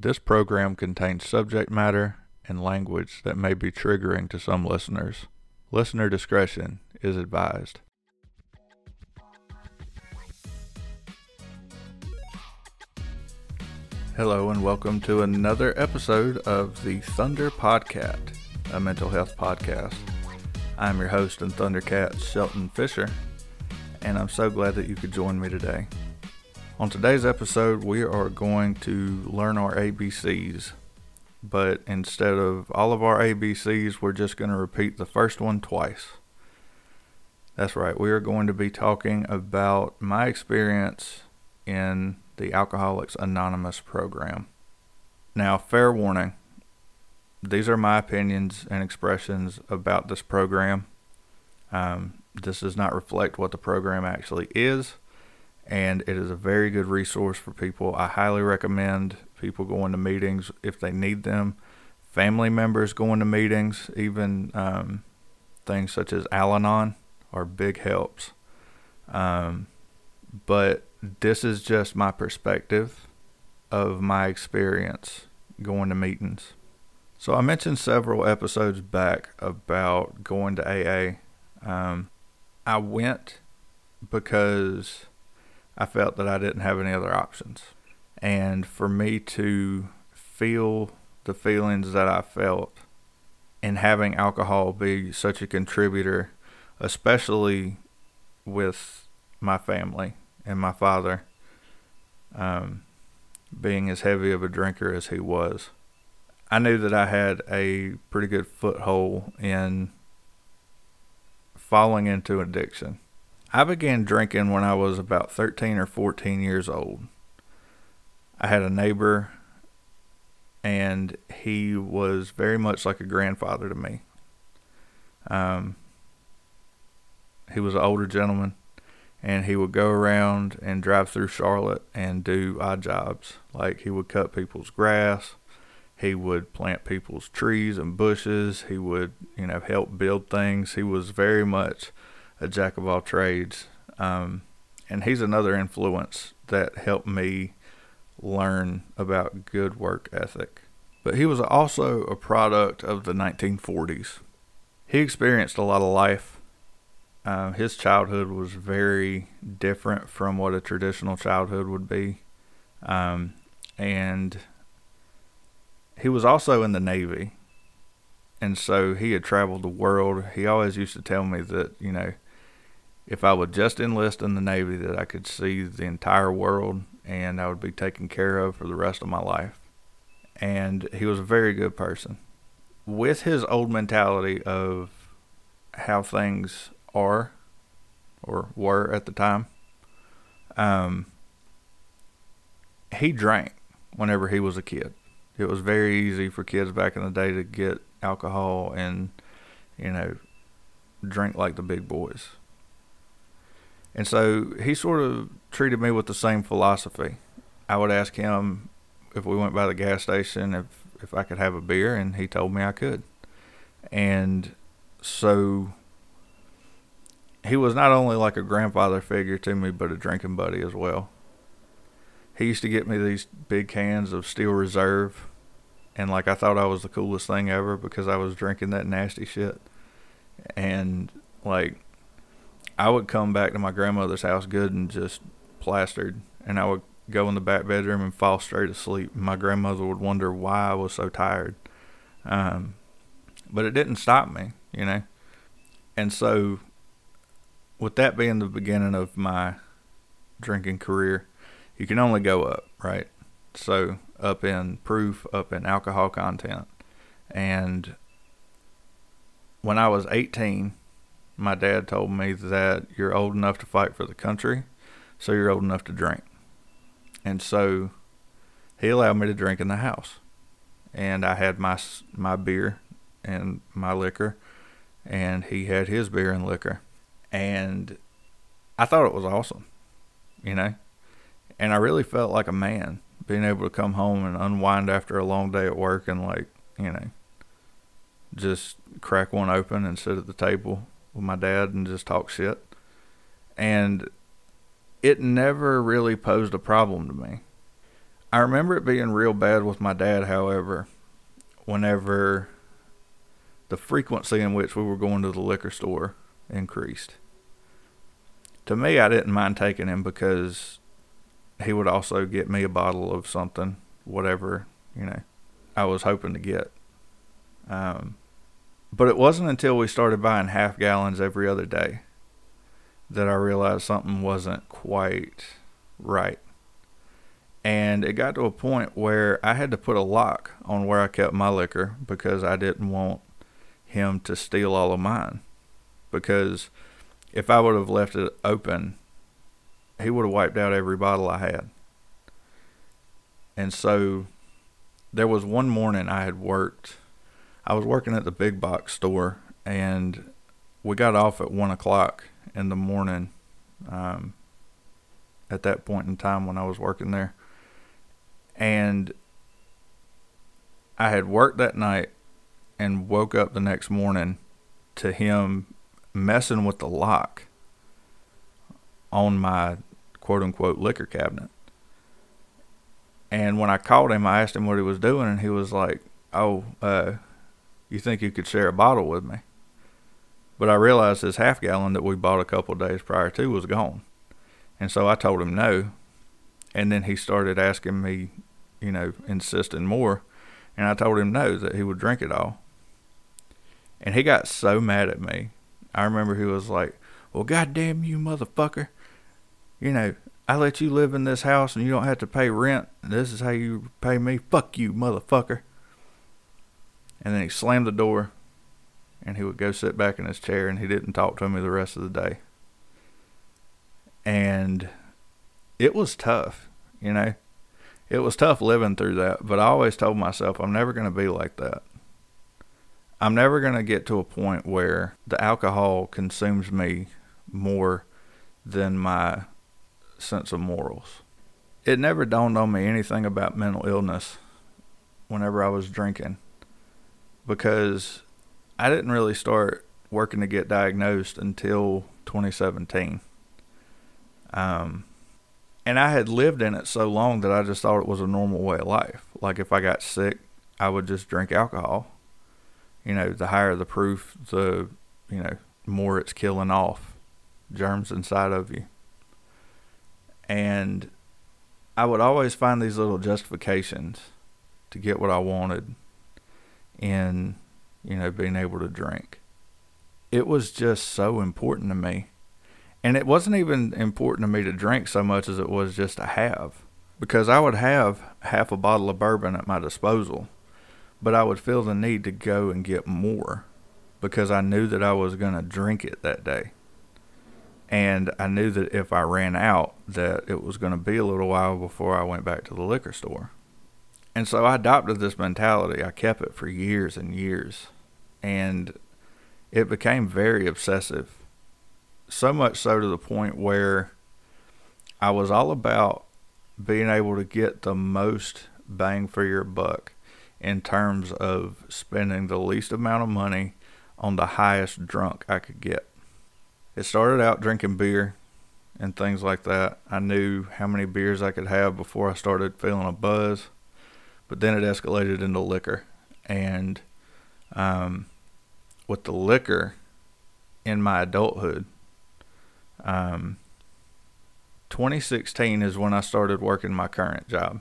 This program contains subject matter and language that may be triggering to some listeners. Listener discretion is advised. Hello, and welcome to another episode of the Thunder Podcast, a mental health podcast. I'm your host and Thundercat, Shelton Fisher, and I'm so glad that you could join me today. On today's episode, we are going to learn our ABCs, but instead of all of our ABCs, we're just going to repeat the first one twice. That's right, we are going to be talking about my experience in the Alcoholics Anonymous program. Now, fair warning these are my opinions and expressions about this program. Um, this does not reflect what the program actually is, and it is a very good resource for people. I highly recommend people going to meetings if they need them, family members going to meetings, even um, things such as Al Anon are big helps. Um, but this is just my perspective of my experience going to meetings. So I mentioned several episodes back about going to AA. Um, I went because I felt that I didn't have any other options. And for me to feel the feelings that I felt and having alcohol be such a contributor, especially with my family and my father um, being as heavy of a drinker as he was. I knew that I had a pretty good foothold in falling into addiction. I began drinking when I was about 13 or 14 years old. I had a neighbor, and he was very much like a grandfather to me. Um, he was an older gentleman and he would go around and drive through Charlotte and do odd jobs. Like he would cut people's grass, he would plant people's trees and bushes, he would, you know, help build things. He was very much a jack of all trades. Um, and he's another influence that helped me learn about good work ethic. But he was also a product of the 1940s. He experienced a lot of life uh, his childhood was very different from what a traditional childhood would be. Um, and he was also in the Navy. And so he had traveled the world. He always used to tell me that, you know, if I would just enlist in the Navy, that I could see the entire world and I would be taken care of for the rest of my life. And he was a very good person. With his old mentality of how things are or were at the time. Um, he drank whenever he was a kid. It was very easy for kids back in the day to get alcohol and, you know, drink like the big boys. And so he sort of treated me with the same philosophy. I would ask him if we went by the gas station if if I could have a beer and he told me I could. And so he was not only like a grandfather figure to me, but a drinking buddy as well. He used to get me these big cans of Steel Reserve, and like I thought I was the coolest thing ever because I was drinking that nasty shit. And like, I would come back to my grandmother's house good and just plastered, and I would go in the back bedroom and fall straight asleep. My grandmother would wonder why I was so tired. Um, but it didn't stop me, you know. And so with that being the beginning of my drinking career, you can only go up, right? So up in proof, up in alcohol content. And when I was 18, my dad told me that you're old enough to fight for the country, so you're old enough to drink. And so he allowed me to drink in the house. And I had my my beer and my liquor, and he had his beer and liquor and I thought it was awesome, you know. And I really felt like a man being able to come home and unwind after a long day at work and like, you know, just crack one open and sit at the table with my dad and just talk shit. And it never really posed a problem to me. I remember it being real bad with my dad, however, whenever the frequency in which we were going to the liquor store increased. To me, I didn't mind taking him because he would also get me a bottle of something, whatever, you know, I was hoping to get. Um, but it wasn't until we started buying half gallons every other day that I realized something wasn't quite right. And it got to a point where I had to put a lock on where I kept my liquor because I didn't want him to steal all of mine. Because if I would have left it open, he would have wiped out every bottle I had. And so there was one morning I had worked. I was working at the big box store, and we got off at one o'clock in the morning. Um, at that point in time when I was working there, and I had worked that night and woke up the next morning to him messing with the lock on my quote unquote liquor cabinet. And when I called him, I asked him what he was doing, and he was like, "Oh, uh, you think you could share a bottle with me?" But I realized this half gallon that we bought a couple days prior to was gone, and so I told him no. And then he started asking me, you know, insisting more, and I told him no, that he would drink it all. And he got so mad at me. I remember he was like, "Well, goddamn you, motherfucker! You know, I let you live in this house and you don't have to pay rent. This is how you pay me. Fuck you, motherfucker. And then he slammed the door and he would go sit back in his chair and he didn't talk to me the rest of the day. And it was tough, you know. It was tough living through that, but I always told myself I'm never going to be like that. I'm never going to get to a point where the alcohol consumes me more than my sense of morals. It never dawned on me anything about mental illness whenever I was drinking because I didn't really start working to get diagnosed until 2017. Um, and I had lived in it so long that I just thought it was a normal way of life. Like if I got sick, I would just drink alcohol. You know, the higher the proof, the, you know, more it's killing off germs inside of you. And I would always find these little justifications to get what I wanted in, you know, being able to drink. It was just so important to me. And it wasn't even important to me to drink so much as it was just to have. Because I would have half a bottle of bourbon at my disposal, but I would feel the need to go and get more because I knew that I was going to drink it that day and I knew that if I ran out, that it was going to be a little while before I went back to the liquor store. And so I adopted this mentality. I kept it for years and years, and it became very obsessive. So much so to the point where I was all about being able to get the most bang for your buck in terms of spending the least amount of money on the highest drunk I could get it started out drinking beer and things like that. I knew how many beers I could have before I started feeling a buzz, but then it escalated into liquor. And um, with the liquor in my adulthood, um, 2016 is when I started working my current job.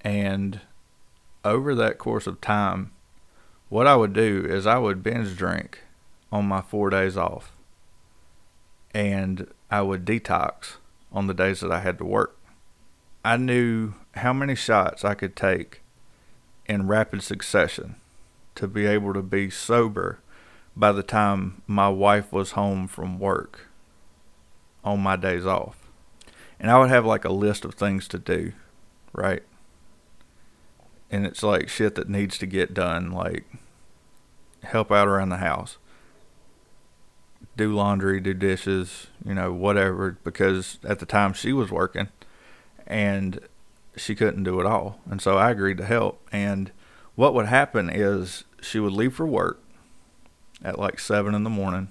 And over that course of time, what I would do is I would binge drink on my four days off and I would detox on the days that I had to work. I knew how many shots I could take in rapid succession to be able to be sober by the time my wife was home from work on my days off. And I would have like a list of things to do, right? And it's like shit that needs to get done, like help out around the house do laundry, do dishes, you know, whatever, because at the time she was working and she couldn't do it all. And so I agreed to help. And what would happen is she would leave for work at like seven in the morning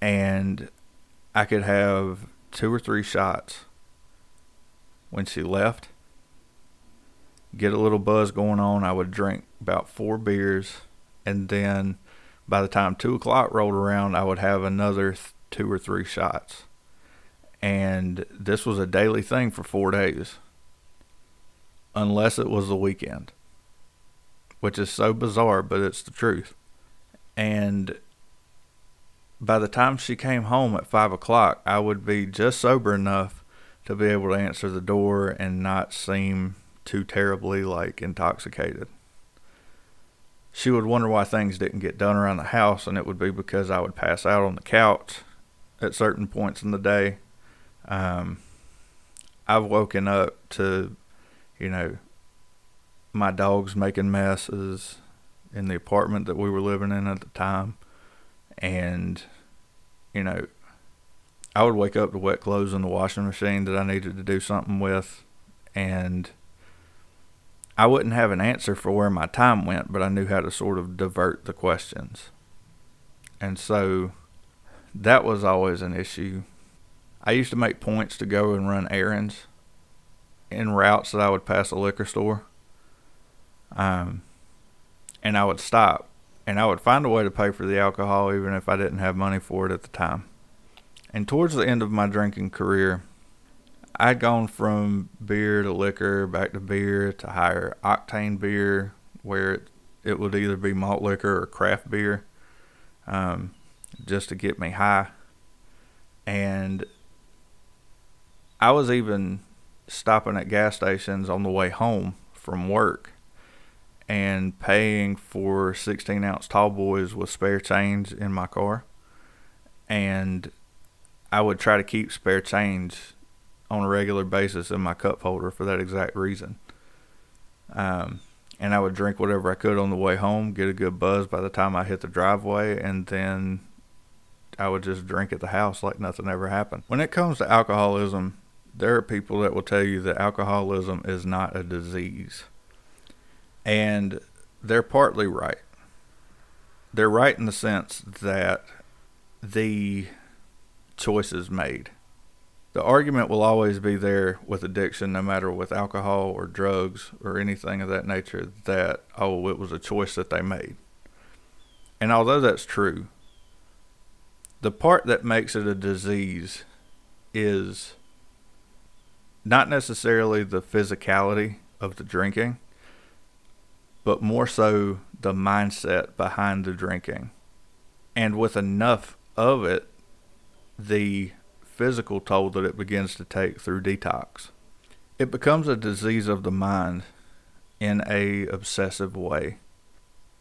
and I could have two or three shots when she left get a little buzz going on. I would drink about four beers, and then by the time two o'clock rolled around, I would have another th- two or three shots. And this was a daily thing for four days, unless it was the weekend, which is so bizarre, but it's the truth. And by the time she came home at five o'clock, I would be just sober enough to be able to answer the door and not seem too terribly like intoxicated. She would wonder why things didn't get done around the house, and it would be because I would pass out on the couch at certain points in the day. Um, I've woken up to, you know, my dogs making messes in the apartment that we were living in at the time. And, you know, I would wake up to wet clothes in the washing machine that I needed to do something with, and I wouldn't have an answer for where my time went, but I knew how to sort of divert the questions. And so that was always an issue. I used to make points to go and run errands in routes that I would pass a liquor store. Um, and I would stop and I would find a way to pay for the alcohol even if I didn't have money for it at the time. And towards the end of my drinking career, I'd gone from beer to liquor, back to beer to higher octane beer, where it, it would either be malt liquor or craft beer, um, just to get me high. And I was even stopping at gas stations on the way home from work and paying for 16 ounce tall boys with spare change in my car. And I would try to keep spare change on a regular basis in my cup holder for that exact reason. Um, and I would drink whatever I could on the way home, get a good buzz by the time I hit the driveway, and then I would just drink at the house like nothing ever happened. When it comes to alcoholism, there are people that will tell you that alcoholism is not a disease. And they're partly right. They're right in the sense that the choices made. The argument will always be there with addiction, no matter with alcohol or drugs or anything of that nature, that, oh, it was a choice that they made. And although that's true, the part that makes it a disease is not necessarily the physicality of the drinking, but more so the mindset behind the drinking. And with enough of it, the physical toll that it begins to take through detox. It becomes a disease of the mind in a obsessive way.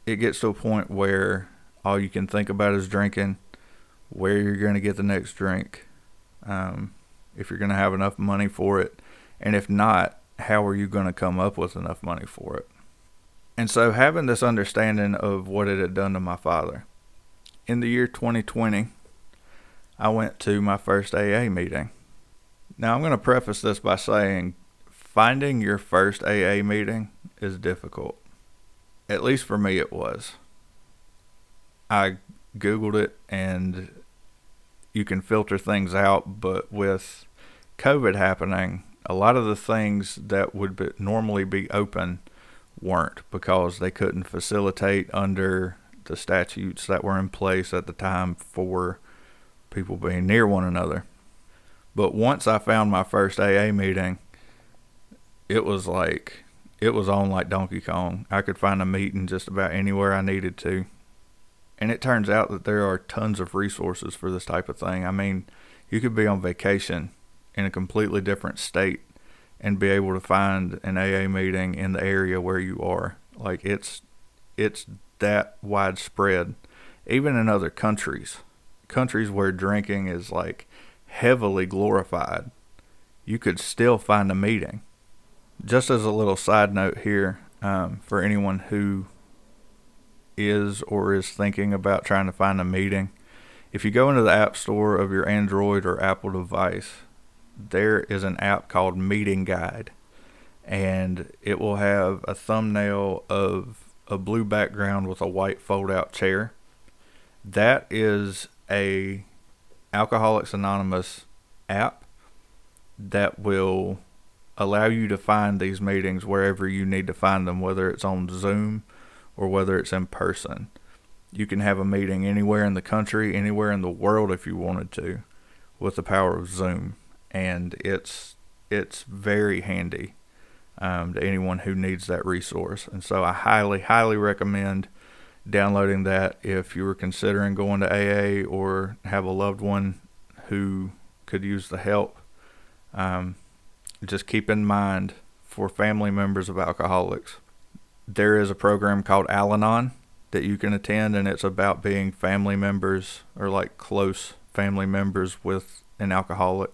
It gets to a point where all you can think about is drinking, where you're going to get the next drink, um, if you're going to have enough money for it, and if not, how are you going to come up with enough money for it? And so, having this understanding of what it had done to my father, in the year 2020, I went to my first AA meeting. Now, I'm going to preface this by saying finding your first AA meeting is difficult. At least for me, it was. I Googled it and you can filter things out, but with COVID happening, a lot of the things that would be, normally be open weren't because they couldn't facilitate under the statutes that were in place at the time for people being near one another. But once I found my first AA meeting, it was like it was on like Donkey Kong. I could find a meeting just about anywhere I needed to. And it turns out that there are tons of resources for this type of thing. I mean, you could be on vacation in a completely different state and be able to find an AA meeting in the area where you are. Like it's it's that widespread even in other countries countries where drinking is like heavily glorified, you could still find a meeting. Just as a little side note here, um, for anyone who is or is thinking about trying to find a meeting, if you go into the App Store of your Android or Apple device, there is an app called Meeting Guide, and it will have a thumbnail of a blue background with a white fold out chair. That is a Alcoholics Anonymous app that will allow you to find these meetings wherever you need to find them, whether it's on Zoom or whether it's in person. You can have a meeting anywhere in the country, anywhere in the world if you wanted to, with the power of Zoom, and it's it's very handy um, to anyone who needs that resource. And so I highly, highly recommend downloading that if you were considering going to AA or have a loved one who could use the help. Um, just keep in mind for family members of alcoholics, there is a program called Al Anon that you can attend, and it's about being family members or like close family members with an alcoholic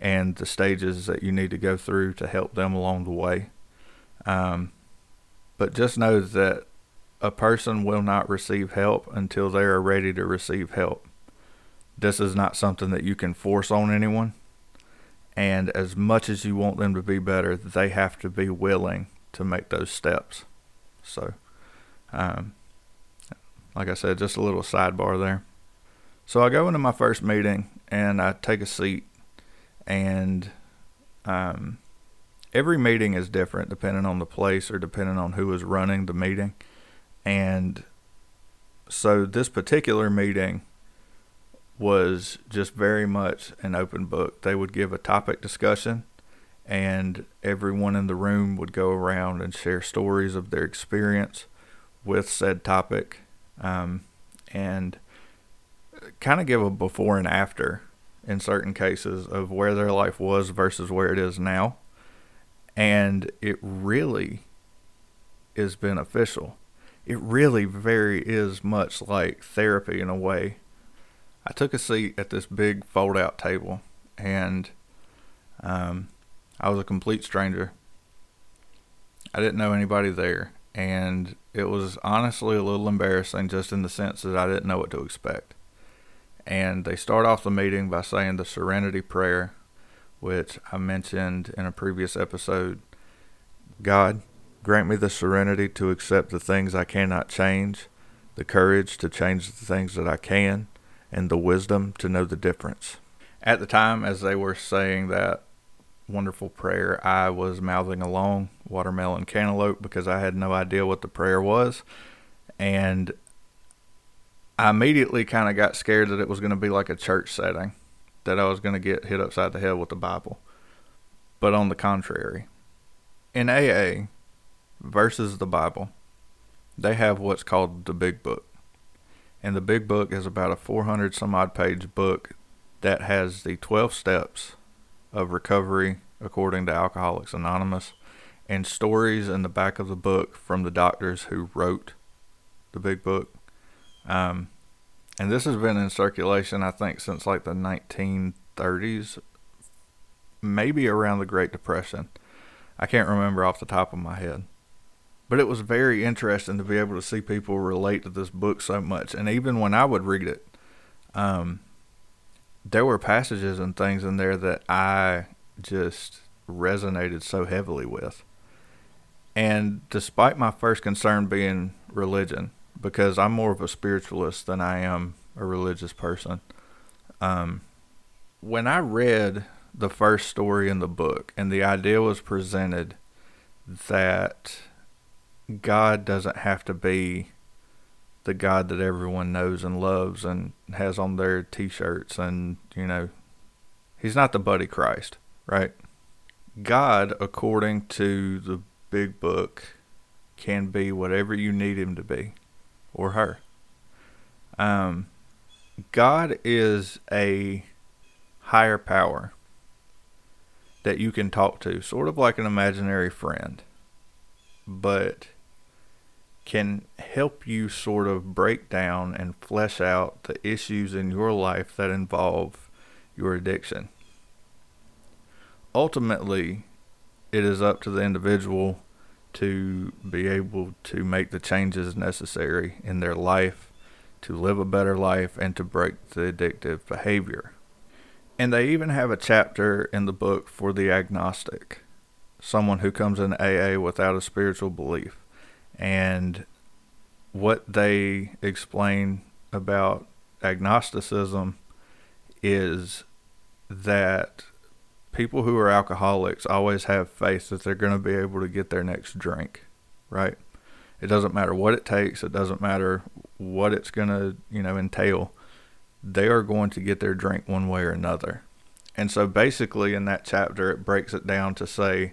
and the stages that you need to go through to help them along the way. Um, but just know that a person will not receive help until they are ready to receive help. This is not something that you can force on anyone. And as much as you want them to be better, they have to be willing to make those steps. So, um, like I said, just a little sidebar there. So I go into my first meeting and I take a seat and um, every meeting is different depending on the place or depending on who is running the meeting. And so this particular meeting was just very much an open book. They would give a topic discussion, and everyone in the room would go around and share stories of their experience with said topic um, and kind of give a before and after in certain cases of where their life was versus where it is now. And it really is beneficial. It really very is much like therapy in a way. I took a seat at this big fold out table and um, I was a complete stranger. I didn't know anybody there. And it was honestly a little embarrassing just in the sense that I didn't know what to expect. And they start off the meeting by saying the serenity prayer, which I mentioned in a previous episode. God, grant me the serenity to accept the things I cannot change, the courage to change the things that I can, and the wisdom to know the difference. At the time, as they were saying that wonderful prayer, I was mouthing along watermelon cantaloupe because I had no idea what the prayer was. And I immediately kind of got scared that it was going to be like a church setting, that I was going to get hit upside the head with the Bible. But on the contrary, in AA versus the Bible, they have what's called the Big Book. And the Big Book is about a 400 some odd page book that has the 12 steps of recovery according to Alcoholics Anonymous and stories in the back of the book from the doctors who wrote the Big Book um, and this has been in circulation, I think, since like the 1930s, maybe around the Great Depression. I can't remember off the top of my head. But it was very interesting to be able to see people relate to this book so much. And even when I would read it, um, there were passages and things in there that I just resonated so heavily with. And despite my first concern being religion, because I'm more of a spiritualist than I am a religious person. Um, when I read the first story in the book and the idea was presented that God doesn't have to be the God that everyone knows and loves and has on their t-shirts and you know he's not the buddy Christ, right? God according to the big book can be whatever you need him to be or her. Um, God is a higher power that you can talk to, sort of like an imaginary friend, but can help you sort of break down and flesh out the issues in your life that involve your addiction. Ultimately, it is up to the individual to be able to make the changes necessary in their life to live a better life and to break the addictive behavior. And they even have a chapter in the book for the agnostic, someone who comes in AA without a spiritual belief. And what they explain about agnosticism is that people who are alcoholics always have faith that they're going to be able to get their next drink, right? It doesn't matter what it takes. It doesn't matter what it's going to, you know, entail. They are going to get their drink one way or another. And so basically in that chapter, it breaks it down to say,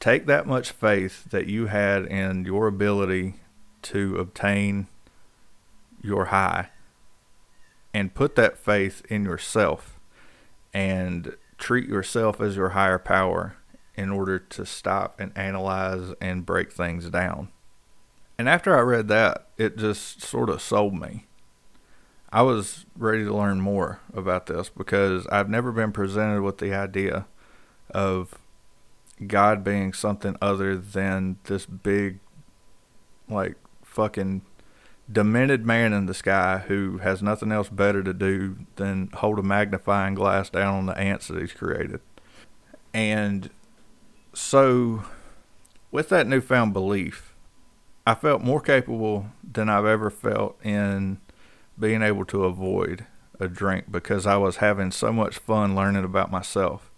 take that much faith that you had in your ability to obtain your high and put that faith in yourself and treat yourself as your higher power in order to stop and analyze and break things down. And after I read that, it just sort of sold me. I was ready to learn more about this because I've never been presented with the idea of God being something other than this big, like, fucking demented man in the sky who has nothing else better to do than hold a magnifying glass down on the ants that he's created. And so, with that newfound belief, I felt more capable than I've ever felt in being able to avoid a drink because I was having so much fun learning about myself.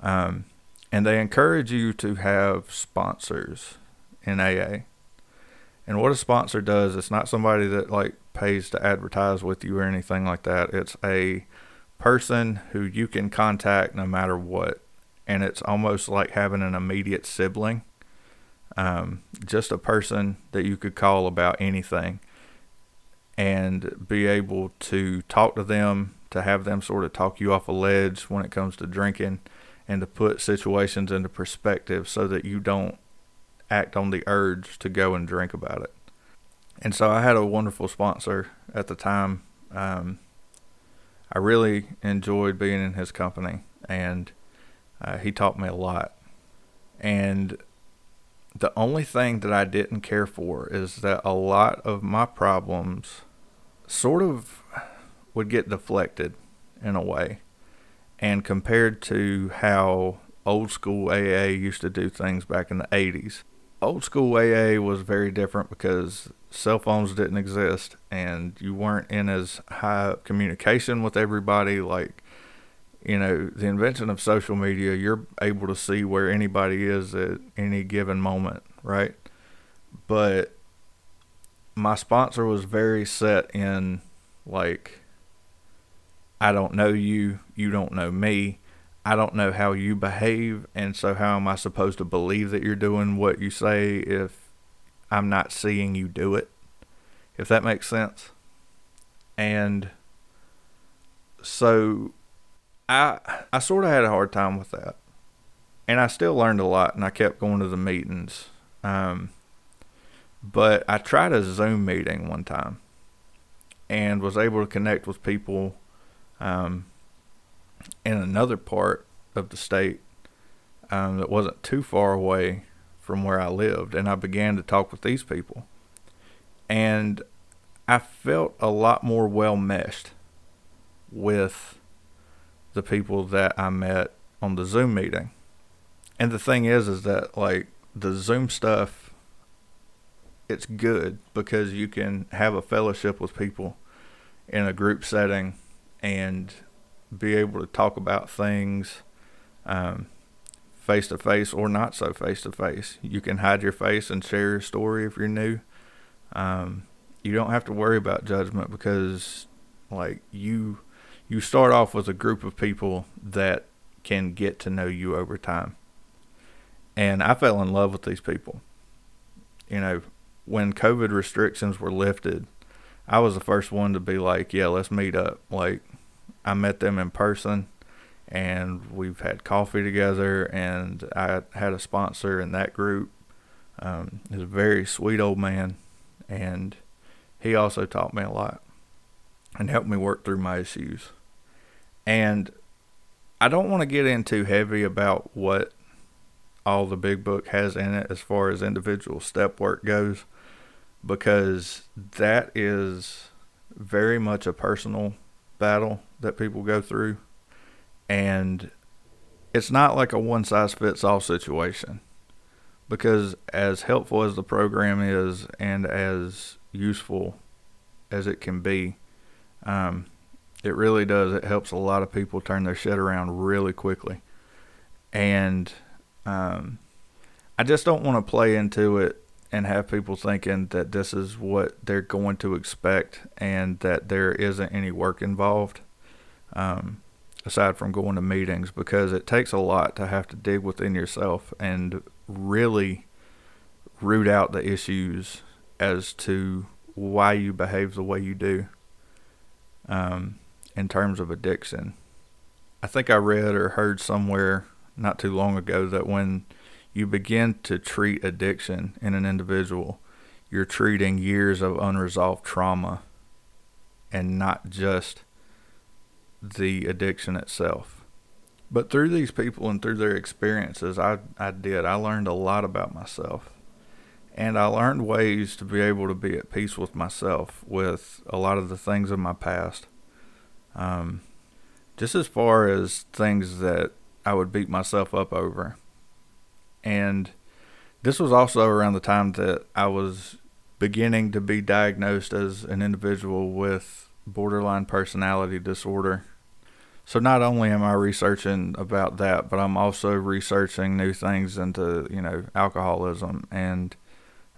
Um, and they encourage you to have sponsors in AA. And what a sponsor does, it's not somebody that like pays to advertise with you or anything like that. It's a person who you can contact no matter what. And it's almost like having an immediate sibling. Um, just a person that you could call about anything and be able to talk to them, to have them sort of talk you off a ledge when it comes to drinking, and to put situations into perspective so that you don't act on the urge to go and drink about it. And so I had a wonderful sponsor at the time. Um, I really enjoyed being in his company, and uh, he taught me a lot. And the only thing that I didn't care for is that a lot of my problems sort of would get deflected in a way. And compared to how old school AA used to do things back in the 80s, old school AA was very different because cell phones didn't exist and you weren't in as high communication with everybody. Like you know the invention of social media you're able to see where anybody is at any given moment right? But my sponsor was very set in like I don't know you, you don't know me. I don't know how you behave, and so how am I supposed to believe that you're doing what you say if I'm not seeing you do it? If that makes sense. And so I I sort of had a hard time with that. And I still learned a lot and I kept going to the meetings. Um, but I tried a Zoom meeting one time and was able to connect with people um, in another part of the state um, that wasn't too far away from where I lived. And I began to talk with these people. And I felt a lot more well meshed with the people that I met on the Zoom meeting. And the thing is, is that like the Zoom stuff it's good because you can have a fellowship with people in a group setting and be able to talk about things face to face or not so face to face. You can hide your face and share your story if you're new. Um, you don't have to worry about judgment because like you you start off with a group of people that can get to know you over time. And I fell in love with these people. You know, when COVID restrictions were lifted, I was the first one to be like, yeah, let's meet up. Like, I met them in person and we've had coffee together and I had a sponsor in that group. Um, he's a very sweet old man and he also taught me a lot and helped me work through my issues. And I don't want to get in too heavy about what all the big book has in it as far as individual step work goes because that is very much a personal battle that people go through. And it's not like a one size fits all situation. Because as helpful as the program is and as useful as it can be, um, it really does. It helps a lot of people turn their shit around really quickly. And um, I just don't want to play into it and have people thinking that this is what they're going to expect and that there isn't any work involved um, aside from going to meetings because it takes a lot to have to dig within yourself and really root out the issues as to why you behave the way you do um, in terms of addiction. I think I read or heard somewhere not too long ago that when you begin to treat addiction in an individual, you're treating years of unresolved trauma and not just the addiction itself. But through these people and through their experiences, I, I did. I learned a lot about myself. And I learned ways to be able to be at peace with myself with a lot of the things of my past. Um, just as far as things that I would beat myself up over. And this was also around the time that I was beginning to be diagnosed as an individual with borderline personality disorder. So not only am I researching about that, but I'm also researching new things into, you know, alcoholism and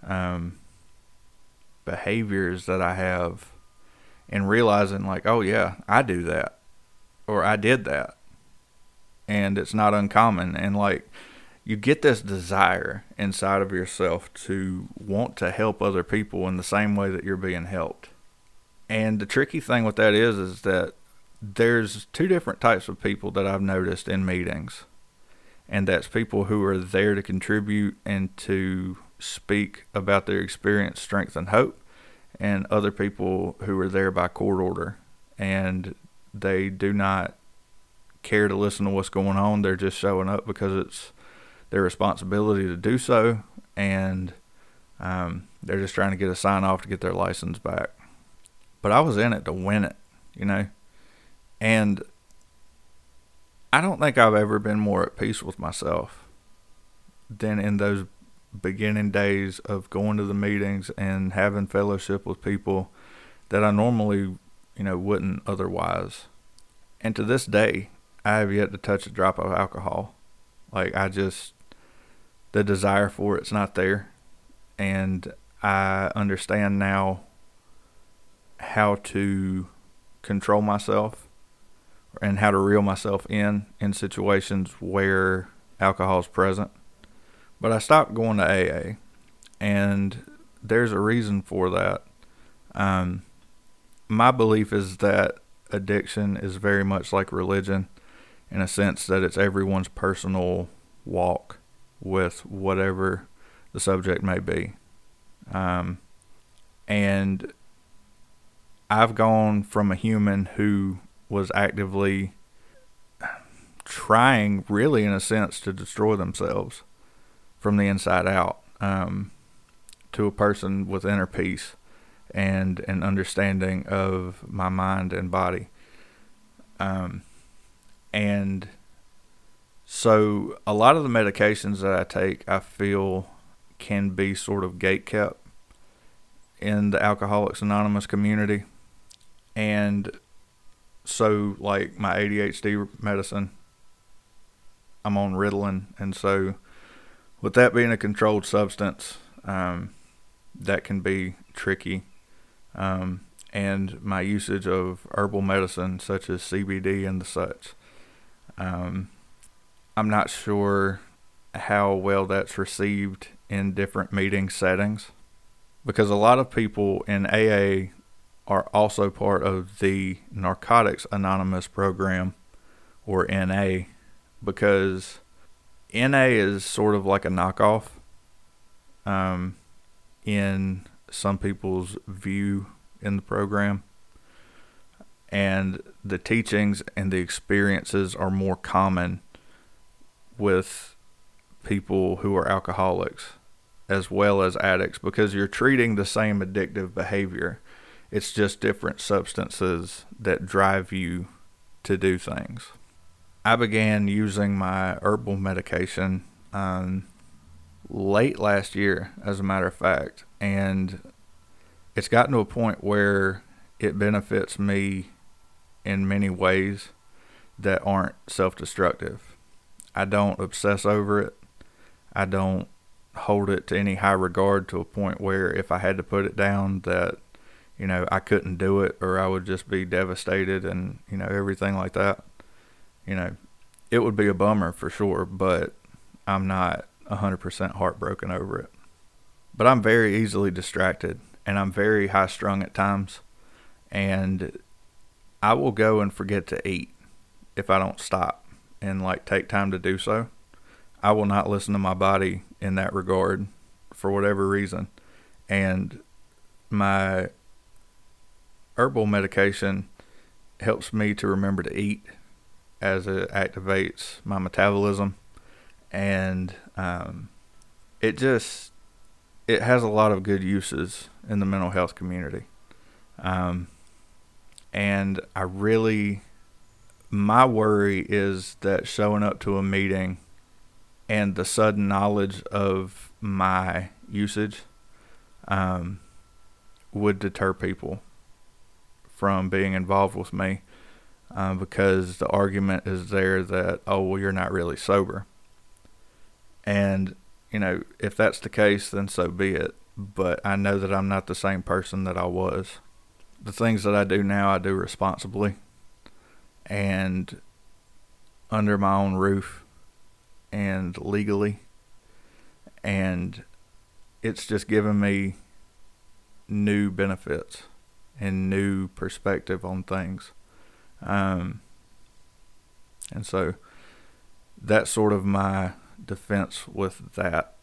um, behaviors that I have and realizing like, oh yeah, I do that or I did that. And it's not uncommon and like you get this desire inside of yourself to want to help other people in the same way that you're being helped. And the tricky thing with that is is that there's two different types of people that I've noticed in meetings. And that's people who are there to contribute and to speak about their experience, strength, and hope, and other people who are there by court order and they do not care to listen to what's going on. They're just showing up because it's their responsibility to do so, and um, they're just trying to get a sign off to get their license back. But I was in it to win it, you know, and I don't think I've ever been more at peace with myself than in those beginning days of going to the meetings and having fellowship with people that I normally, you know, wouldn't otherwise. And to this day, I have yet to touch a drop of alcohol. Like I just the desire for it's not there. And I understand now how to control myself and how to reel myself in in situations where alcohol is present. But I stopped going to AA, and there's a reason for that. Um, my belief is that addiction is very much like religion in a sense that it's everyone's personal walk with whatever the subject may be. Um, and I've gone from a human who was actively trying, really, in a sense, to destroy themselves from the inside out um, to a person with inner peace and an understanding of my mind and body. Um, and so a lot of the medications that I take, I feel can be sort of gate kept in the Alcoholics Anonymous community. And so like my ADHD medicine, I'm on Ritalin. And so with that being a controlled substance, um, that can be tricky. Um, and my usage of herbal medicine such as CBD and the such. Um, I'm not sure how well that's received in different meeting settings because a lot of people in AA are also part of the Narcotics Anonymous program or NA because NA is sort of like a knockoff um, in some people's view in the program. And the teachings and the experiences are more common with people who are alcoholics as well as addicts because you're treating the same addictive behavior. It's just different substances that drive you to do things. I began using my herbal medication um, late last year, as a matter of fact, and it's gotten to a point where it benefits me in many ways that aren't self destructive. I don't obsess over it. I don't hold it to any high regard to a point where if I had to put it down that you know I couldn't do it or I would just be devastated and you know everything like that. You know, it would be a bummer for sure, but I'm not 100% heartbroken over it. But I'm very easily distracted and I'm very high strung at times and I will go and forget to eat if I don't stop and like take time to do so. I will not listen to my body in that regard for whatever reason. And my herbal medication helps me to remember to eat as it activates my metabolism and um, it just it has a lot of good uses in the mental health community um, and i really my worry is that showing up to a meeting and the sudden knowledge of my usage um, would deter people from being involved with me uh, because the argument is there that, oh, well, you're not really sober. And, you know, if that's the case, then so be it. But I know that I'm not the same person that I was. The things that I do now, I do responsibly and under my own roof and legally. And it's just given me new benefits and new perspective on things. Um, and so that's sort of my defense with that.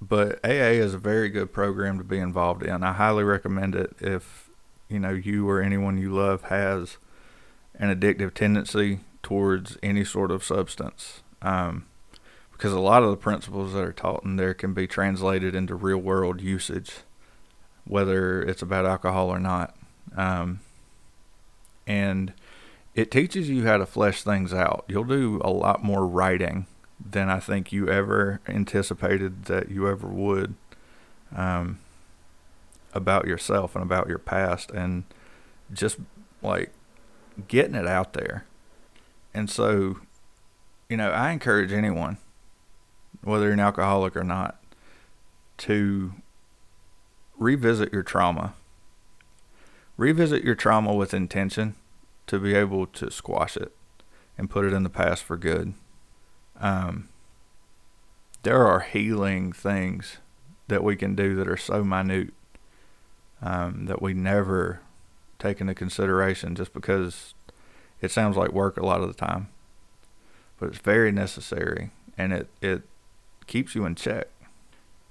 But AA is a very good program to be involved in. I highly recommend it if you know you or anyone you love has an addictive tendency towards any sort of substance. Um, because a lot of the principles that are taught in there can be translated into real world usage, whether it's about alcohol or not. Um, and it teaches you how to flesh things out. You'll do a lot more writing than I think you ever anticipated that you ever would um, about yourself and about your past, and just like getting it out there. And so, you know, I encourage anyone whether you're an alcoholic or not, to revisit your trauma. Revisit your trauma with intention to be able to squash it and put it in the past for good. Um, there are healing things that we can do that are so minute um, that we never take into consideration just because it sounds like work a lot of the time. But it's very necessary and it, it keeps you in check.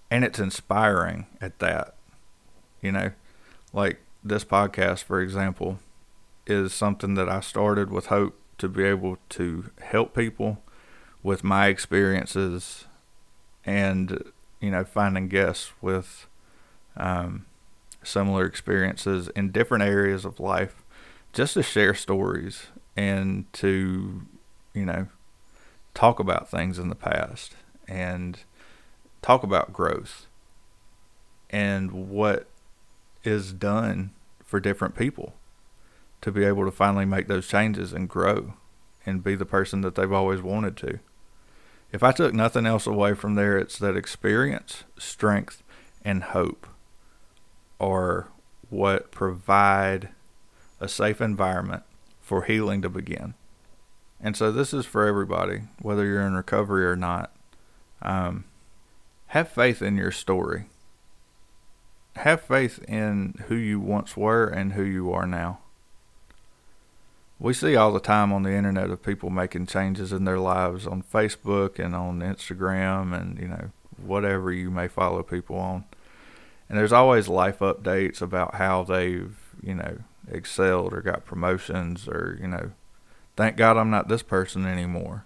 And it's inspiring at that. You know, like this podcast, for example, is something that I started with hope to be able to help people with my experiences and, you know, finding guests with um, similar experiences in different areas of life just to share stories and to, you know, talk about things in the past and talk about growth and what is done for different people to be able to finally make those changes and grow and be the person that they've always wanted to. If I took nothing else away from there, it's that experience, strength, and hope are what provide a safe environment for healing to begin. And so this is for everybody, whether you're in recovery or not. Um, have faith in your story. Have faith in who you once were and who you are now. We see all the time on the internet of people making changes in their lives on Facebook and on Instagram and, you know, whatever you may follow people on. And there's always life updates about how they've, you know, excelled or got promotions or, you know, thank God I'm not this person anymore.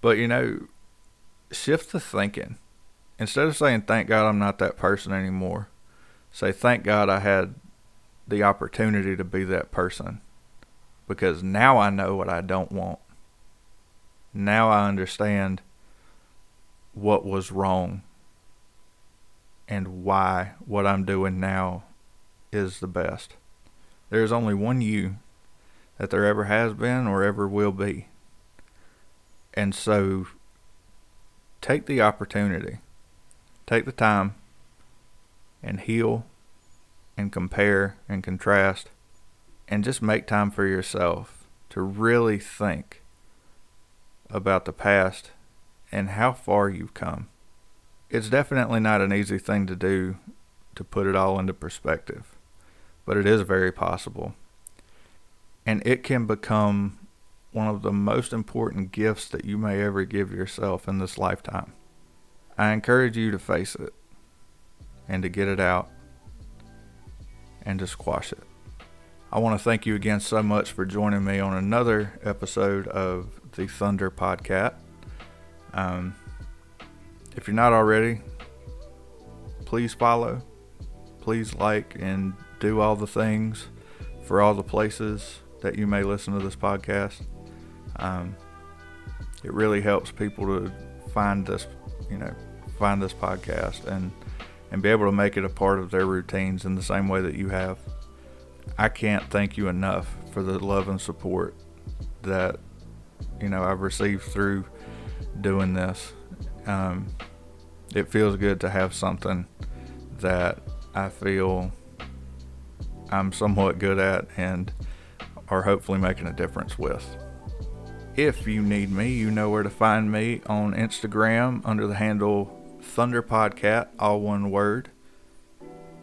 But, you know, shift the thinking. Instead of saying, thank God I'm not that person anymore, say, thank God I had the opportunity to be that person because now I know what I don't want. Now I understand what was wrong and why what I'm doing now is the best. There is only one you that there ever has been or ever will be. And so take the opportunity, take the time, and heal and compare and contrast and just make time for yourself to really think about the past and how far you've come. It's definitely not an easy thing to do to put it all into perspective, but it is very possible. And it can become one of the most important gifts that you may ever give yourself in this lifetime. I encourage you to face it and to get it out and to squash it. I want to thank you again so much for joining me on another episode of the Thunder Podcast. Um, if you're not already, please follow, please like, and do all the things for all the places that you may listen to this podcast. Um, it really helps people to find this, you know, find this podcast and and be able to make it a part of their routines in the same way that you have. I can't thank you enough for the love and support that you know I've received through doing this. Um, it feels good to have something that I feel I'm somewhat good at and are hopefully making a difference with. If you need me, you know where to find me on Instagram under the handle Thunder Podcast, all one word,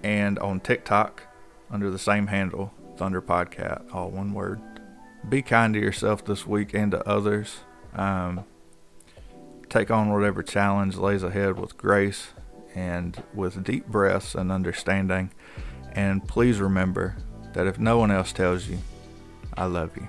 and on TikTok under the same handle, Thunder Podcast, all one word. Be kind to yourself this week and to others. Um, take on whatever challenge lays ahead with grace and with deep breaths and understanding. And please remember that if no one else tells you, I love you.